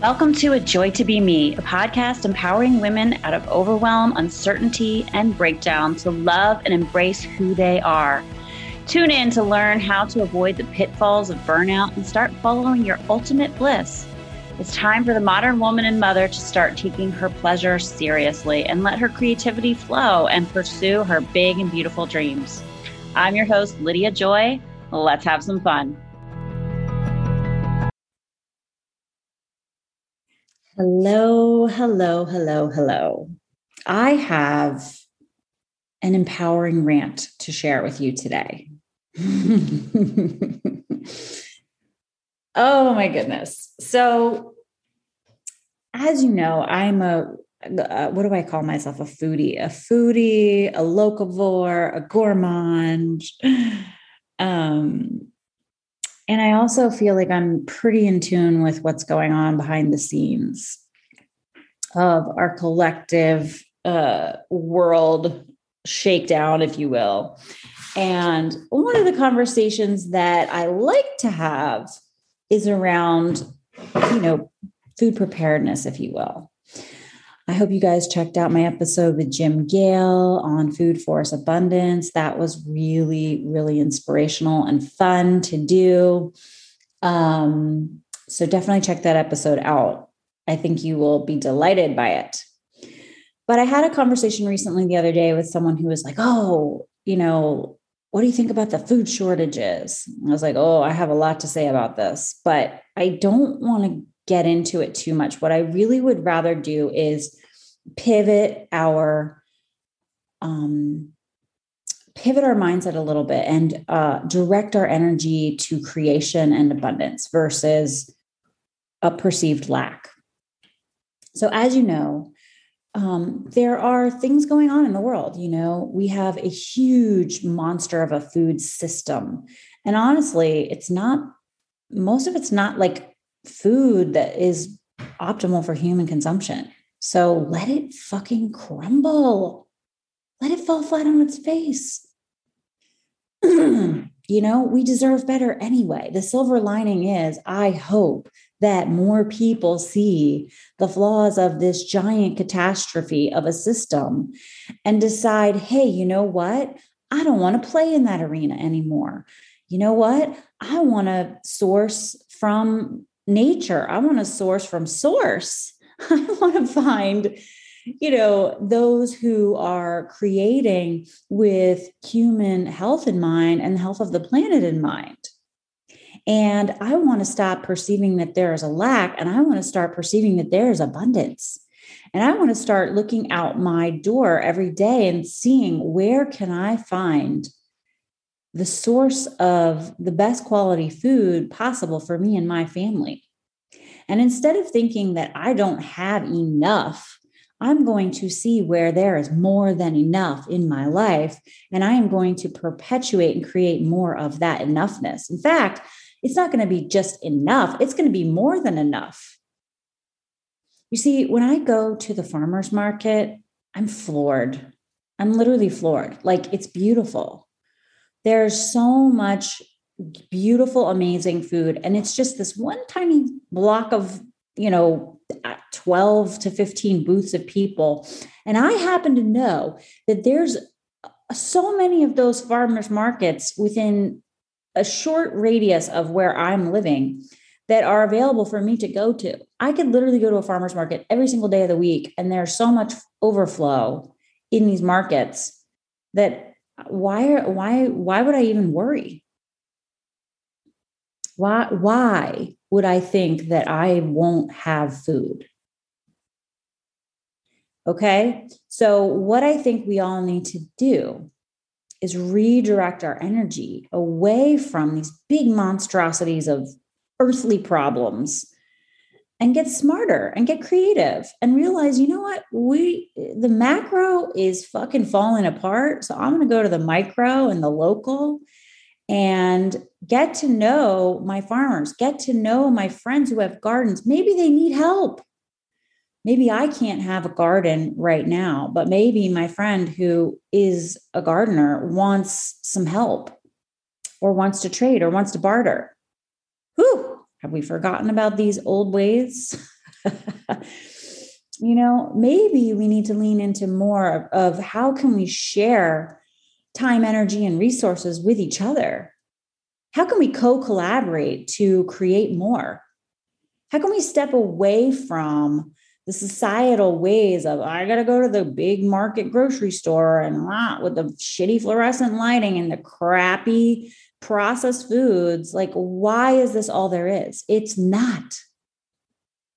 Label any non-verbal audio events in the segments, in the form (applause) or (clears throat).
Welcome to A Joy to Be Me, a podcast empowering women out of overwhelm, uncertainty, and breakdown to love and embrace who they are. Tune in to learn how to avoid the pitfalls of burnout and start following your ultimate bliss. It's time for the modern woman and mother to start taking her pleasure seriously and let her creativity flow and pursue her big and beautiful dreams. I'm your host, Lydia Joy. Let's have some fun. Hello, hello, hello, hello. I have an empowering rant to share with you today. (laughs) oh my goodness. So, as you know, I'm a uh, what do I call myself? A foodie, a foodie, a locavore, a gourmand. (sighs) Um, and I also feel like I'm pretty in tune with what's going on behind the scenes of our collective uh, world shakedown, if you will. And one of the conversations that I like to have is around, you know, food preparedness, if you will. I hope you guys checked out my episode with Jim Gale on Food Forest Abundance. That was really, really inspirational and fun to do. Um, so definitely check that episode out. I think you will be delighted by it. But I had a conversation recently the other day with someone who was like, Oh, you know, what do you think about the food shortages? I was like, Oh, I have a lot to say about this, but I don't want to get into it too much. What I really would rather do is pivot our um, pivot our mindset a little bit and uh, direct our energy to creation and abundance versus a perceived lack. So, as you know, um, there are things going on in the world. You know, we have a huge monster of a food system. And honestly, it's not, most of it's not like food that is optimal for human consumption. So let it fucking crumble. Let it fall flat on its face. (clears throat) you know, we deserve better anyway. The silver lining is, I hope that more people see the flaws of this giant catastrophe of a system and decide, hey, you know what? I don't want to play in that arena anymore. You know what? I want to source from nature. I want to source from source. (laughs) I want to find, you know, those who are creating with human health in mind and the health of the planet in mind. And I want to stop perceiving that there is a lack and I want to start perceiving that there is abundance. And I want to start looking out my door every day and seeing where can I find the source of the best quality food possible for me and my family. And instead of thinking that I don't have enough, I'm going to see where there is more than enough in my life. And I am going to perpetuate and create more of that enoughness. In fact, it's not going to be just enough, it's going to be more than enough. You see, when I go to the farmer's market, I'm floored. I'm literally floored. Like it's beautiful. There's so much beautiful, amazing food. And it's just this one tiny block of, you know, 12 to 15 booths of people. And I happen to know that there's so many of those farmers markets within a short radius of where I'm living that are available for me to go to. I could literally go to a farmer's market every single day of the week, and there's so much overflow in these markets that why why why would I even worry? Why, why would I think that I won't have food? Okay. So, what I think we all need to do is redirect our energy away from these big monstrosities of earthly problems and get smarter and get creative and realize, you know what? We, the macro is fucking falling apart. So, I'm going to go to the micro and the local and get to know my farmers, get to know my friends who have gardens. Maybe they need help. Maybe I can't have a garden right now, but maybe my friend who is a gardener wants some help or wants to trade or wants to barter. Whew, have we forgotten about these old ways? (laughs) you know, maybe we need to lean into more of how can we share time, energy, and resources with each other? How can we co collaborate to create more? How can we step away from the societal ways of I got to go to the big market grocery store and ah, with the shitty fluorescent lighting and the crappy processed foods. Like, why is this all there is? It's not.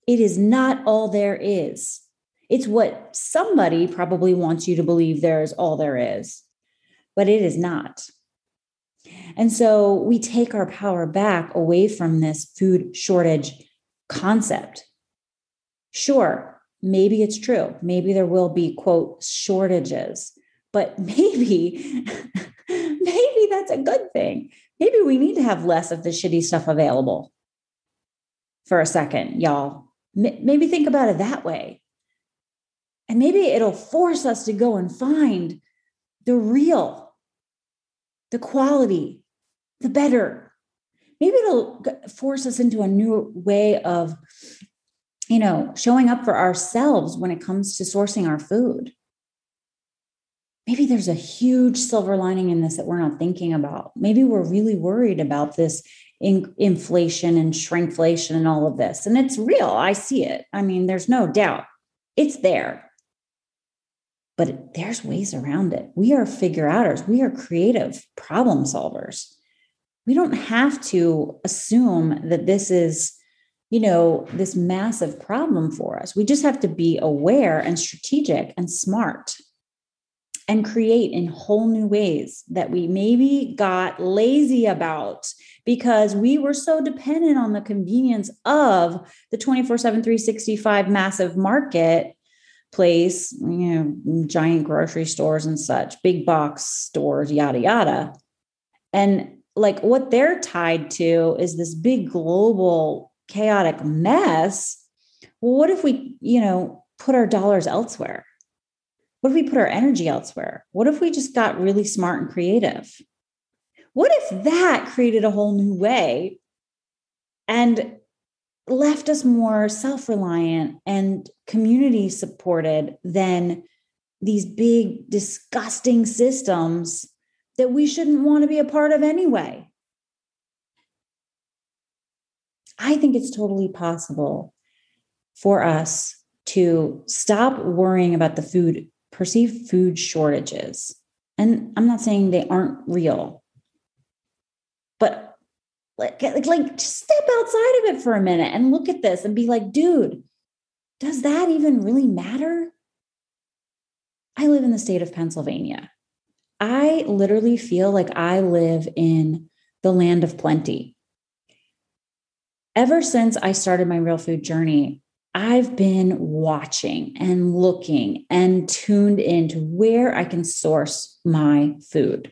It is not all there is. It's what somebody probably wants you to believe there is all there is, but it is not. And so we take our power back away from this food shortage concept Sure, maybe it's true. Maybe there will be, quote, shortages, but (laughs) maybe, maybe that's a good thing. Maybe we need to have less of the shitty stuff available for a second, y'all. Maybe think about it that way. And maybe it'll force us to go and find the real, the quality, the better. Maybe it'll force us into a new way of you know, showing up for ourselves when it comes to sourcing our food. Maybe there's a huge silver lining in this that we're not thinking about. Maybe we're really worried about this in, inflation and shrinkflation and all of this. And it's real. I see it. I mean, there's no doubt it's there. But there's ways around it. We are figure outers, we are creative problem solvers. We don't have to assume that this is you know, this massive problem for us. We just have to be aware and strategic and smart and create in whole new ways that we maybe got lazy about because we were so dependent on the convenience of the 24 7 365 massive market place you know giant grocery stores and such big box stores yada yada and like what they're tied to is this big global chaotic mess, well, what if we, you know, put our dollars elsewhere? What if we put our energy elsewhere? What if we just got really smart and creative? What if that created a whole new way and left us more self reliant and community supported than these big, disgusting systems that we shouldn't want to be a part of anyway? I think it's totally possible for us to stop worrying about the food, perceived food shortages. And I'm not saying they aren't real, but like, like, like just step outside of it for a minute and look at this and be like, dude, does that even really matter? I live in the state of Pennsylvania. I literally feel like I live in the land of plenty ever since I started my real food journey, I've been watching and looking and tuned into where I can source my food.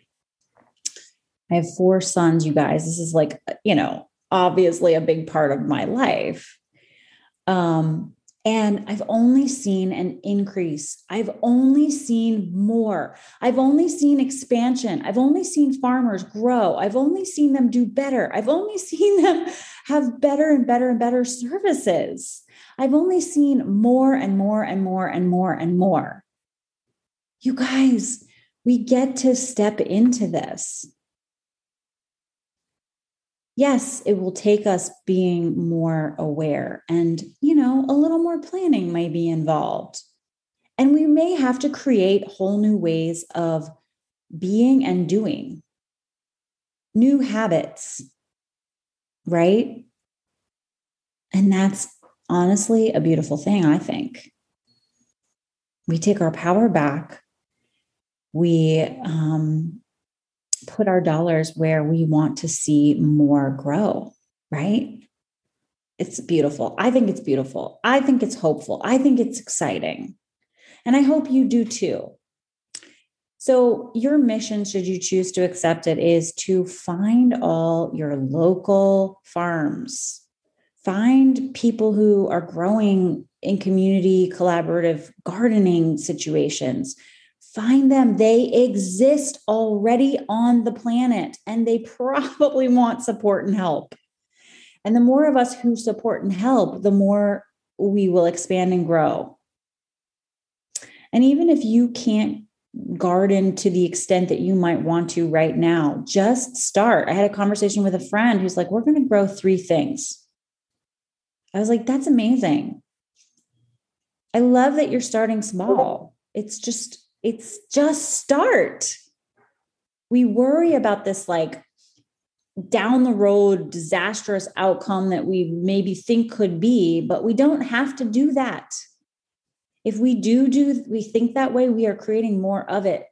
I have four sons, you guys. This is like, you know, obviously a big part of my life. Um, and I've only seen an increase. I've only seen more. I've only seen expansion. I've only seen farmers grow. I've only seen them do better. I've only (laughs) seen them have better and better and better services. I've only seen more and more and more and more and more. You guys, we get to step into this yes, it will take us being more aware and, you know, a little more planning may be involved. And we may have to create whole new ways of being and doing, new habits, right? And that's honestly a beautiful thing, I think. We take our power back. We um, put our dollars where we want to see more grow, right? It's beautiful. I think it's beautiful. I think it's hopeful. I think it's exciting. And I hope you do too. So, your mission, should you choose to accept it, is to find all your local farms, find people who are growing in community collaborative gardening situations, find them. They exist already on the planet and they probably want support and help. And the more of us who support and help, the more we will expand and grow. And even if you can't garden to the extent that you might want to right now, just start. I had a conversation with a friend who's like, We're going to grow three things. I was like, That's amazing. I love that you're starting small. It's just, it's just start. We worry about this like down the road disastrous outcome that we maybe think could be, but we don't have to do that. If we do do we think that way, we are creating more of it.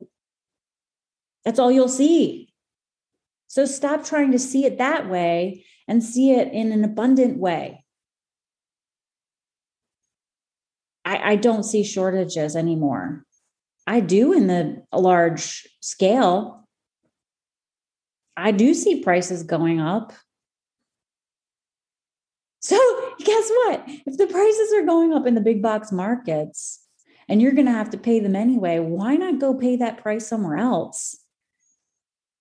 That's all you'll see. So stop trying to see it that way and see it in an abundant way. I, I don't see shortages anymore. I do in the large scale. I do see prices going up. So, (laughs) guess what? If the prices are going up in the big box markets and you're going to have to pay them anyway, why not go pay that price somewhere else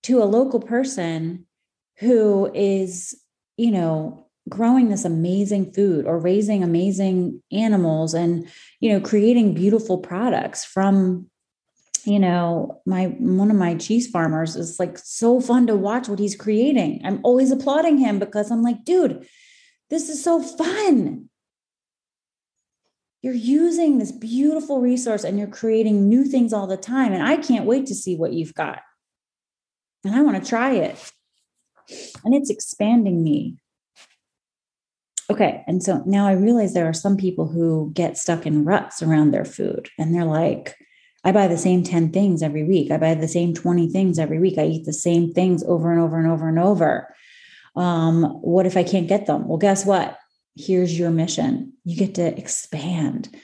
to a local person who is, you know, growing this amazing food or raising amazing animals and you know creating beautiful products from you know my one of my cheese farmers is like so fun to watch what he's creating. I'm always applauding him because i'm like dude this is so fun. You're using this beautiful resource and you're creating new things all the time and i can't wait to see what you've got. And i want to try it. And it's expanding me. Okay. And so now I realize there are some people who get stuck in ruts around their food and they're like, I buy the same 10 things every week. I buy the same 20 things every week. I eat the same things over and over and over and over. Um, what if I can't get them? Well, guess what? Here's your mission. You get to expand.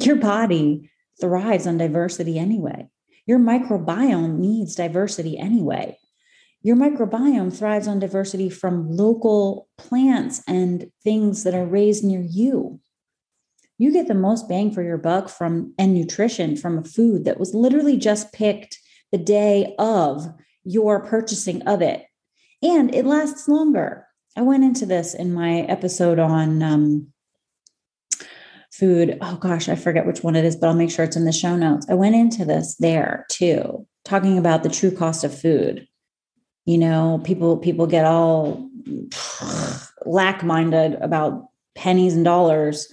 Your body thrives on diversity anyway. Your microbiome needs diversity anyway your microbiome thrives on diversity from local plants and things that are raised near you. You get the most bang for your buck from and nutrition from a food that was literally just picked the day of your purchasing of it. And it lasts longer. I went into this in my episode on um, food. Oh gosh, I forget which one it is, but I'll make sure it's in the show notes. I went into this there too, talking about the true cost of food you know people people get all (sighs) lack minded about pennies and dollars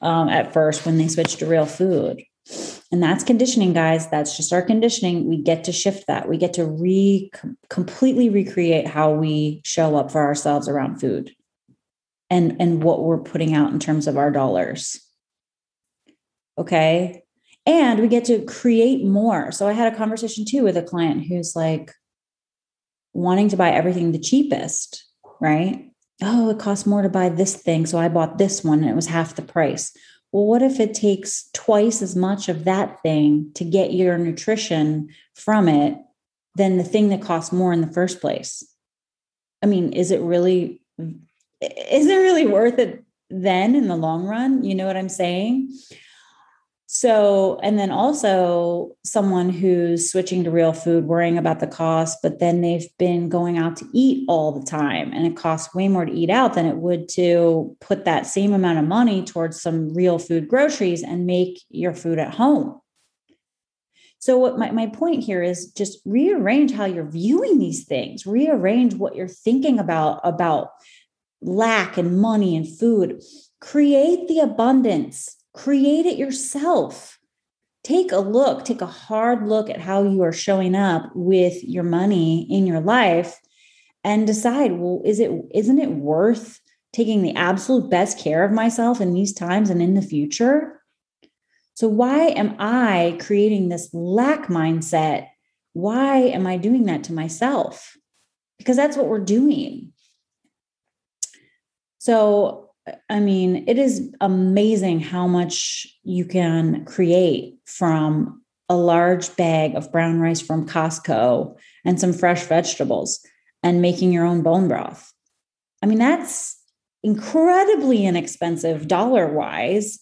um, at first when they switch to real food. And that's conditioning guys. That's just our conditioning. We get to shift that. We get to re completely recreate how we show up for ourselves around food and and what we're putting out in terms of our dollars. Okay? And we get to create more. So i had a conversation too with a client who's like wanting to buy everything the cheapest, right? Oh, it costs more to buy this thing. So I bought this one and it was half the price. Well, what if it takes twice as much of that thing to get your nutrition from it than the thing that costs more in the first place? I mean, is it really is it really worth it then in the long run? You know what I'm saying? So, and then also someone who's switching to real food, worrying about the cost, but then they've been going out to eat all the time and it costs way more to eat out than it would to put that same amount of money towards some real food groceries and make your food at home. So, what my, my point here is just rearrange how you're viewing these things, rearrange what you're thinking about about lack and money and food. Create the abundance Create it yourself. Take a look, take a hard look at how you are showing up with your money in your life and decide, well, is it isn't it worth taking the absolute best care of myself in these times and in the future? So why am I creating this lack mindset? Why am I doing that to myself? Because that's what we're doing. So I mean, it is amazing how much you can create from a large bag of brown rice from Costco and some fresh vegetables and making your own bone broth. I mean, that's incredibly inexpensive dollar wise,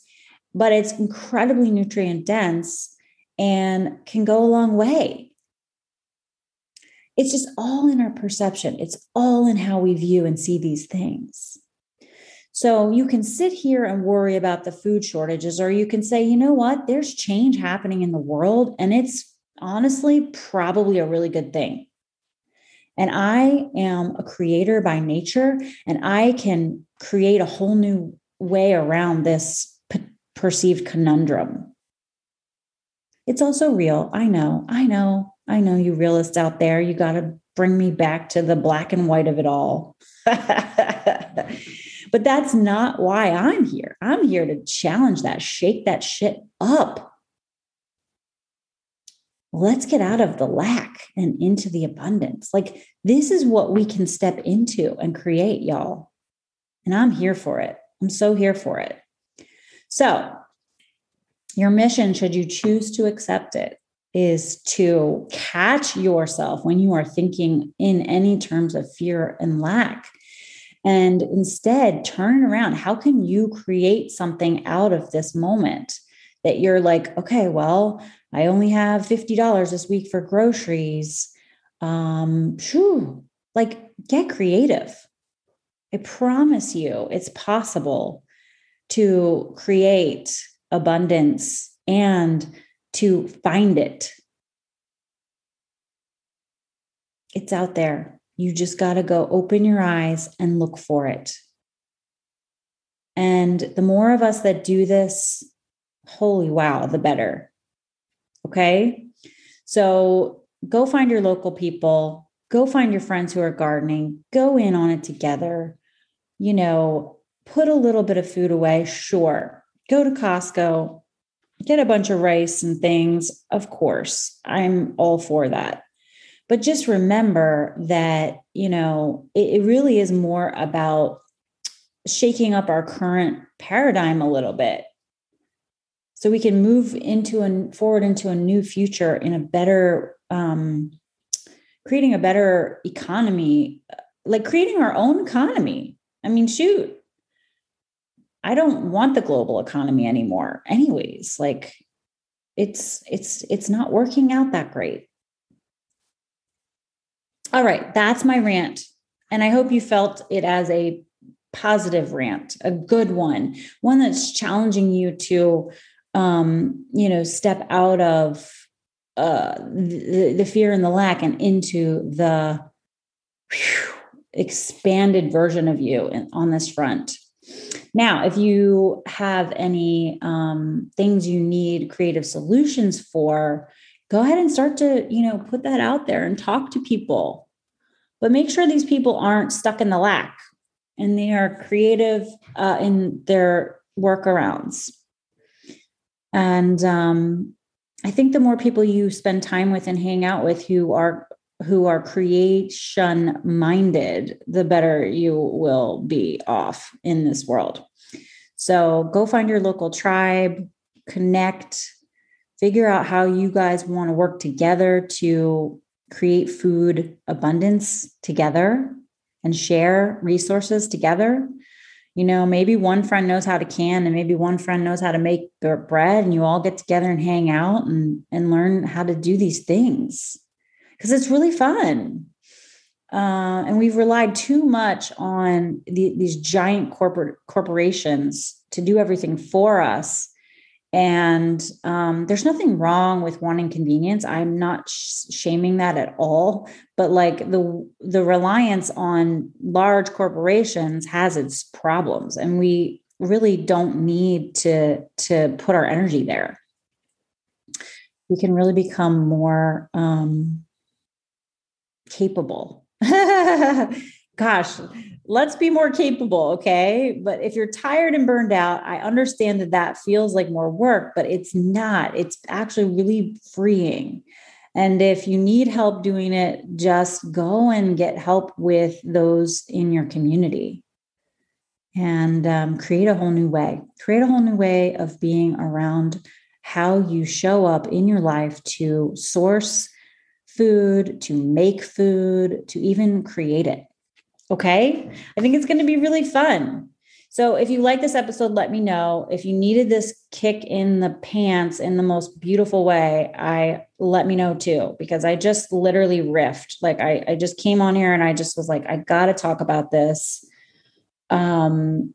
but it's incredibly nutrient dense and can go a long way. It's just all in our perception, it's all in how we view and see these things. So you can sit here and worry about the food shortages, or you can say, you know what, there's change happening in the world, and it's honestly probably a really good thing. And I am a creator by nature, and I can create a whole new way around this p- perceived conundrum. It's also real. I know, I know, I know you realists out there, you got to bring me back to the black and white of it all. (laughs) but that's not why I'm here. I'm here to challenge that, shake that shit up. Let's get out of the lack and into the abundance. Like, this is what we can step into and create, y'all. And I'm here for it. I'm so here for it. So, your mission, should you choose to accept it, is to catch yourself when you are thinking in any terms of fear and lack. And instead, turn around. How can you create something out of this moment that you're like, okay, well, I only have $50 this week for groceries. Um, shoo, like get creative. I promise you, it's possible to create abundance and to find it. It's out there. You just got to go open your eyes and look for it. And the more of us that do this, holy wow, the better. Okay. So go find your local people, go find your friends who are gardening, go in on it together. You know, put a little bit of food away, sure. Go to Costco, get a bunch of rice and things. Of course, I'm all for that. But just remember that, you know, it, it really is more about shaking up our current paradigm a little bit. So we can move into and forward into a new future in a better um, creating a better economy like creating our own economy. I mean shoot. I don't want the global economy anymore anyways. Like it's it's it's not working out that great all right that's my rant and i hope you felt it as a positive rant a good one one that's challenging you to um, you know, step out of uh, the, the fear and the lack and into the whew, expanded version of you on this front. Now, if you have any um, things you need creative solutions for, go ahead and start to, you know, put that out there and talk to people. But make sure these people aren't stuck in the lack and they are creative uh, in their workarounds. And um, I think the more people you spend time with and hang out with who are who are creation minded, the better you will be off in this world. So go find your local tribe, connect, figure out how you guys want to work together to create food abundance together and share resources together. You know maybe one friend knows how to can and maybe one friend knows how to make bread and you all get together and hang out and and learn how to do these things. Because it's really fun. Uh, and we've relied too much on the, these giant corporate corporations to do everything for us and um, there's nothing wrong with wanting convenience. I'm not sh- shaming that at all. But like the the reliance on large corporations has its problems and we really don't need to to put our energy there. We can really become more um, capable (laughs) gosh let's be more capable okay? But if you're tired and burned out i understand that that feels like more work but it's not. It's actually really freeing. And if you need help doing it just go and get help with those in your community. And um, create a whole new way. Create a whole new way of being around how you show up in your life to source food to make food to even create it Okay. I think it's going to be really fun. So if you like this episode, let me know. If you needed this kick in the pants in the most beautiful way, I let me know too, because I just literally riffed. Like I, I just came on here and I just was like, I gotta talk about this. Um,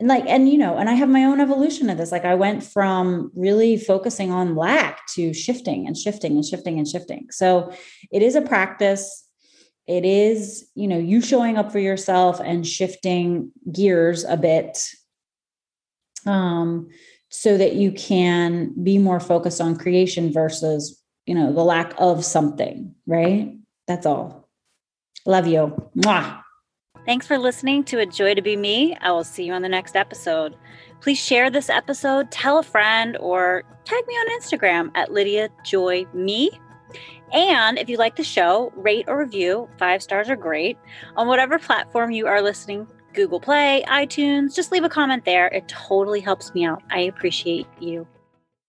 and like and you know and i have my own evolution of this like i went from really focusing on lack to shifting and shifting and shifting and shifting so it is a practice it is you know you showing up for yourself and shifting gears a bit um so that you can be more focused on creation versus you know the lack of something right that's all love you Mwah. Thanks for listening to A Joy to Be Me. I will see you on the next episode. Please share this episode, tell a friend, or tag me on Instagram at Lydia Joy Me. And if you like the show, rate or review. Five stars are great. On whatever platform you are listening Google Play, iTunes, just leave a comment there. It totally helps me out. I appreciate you.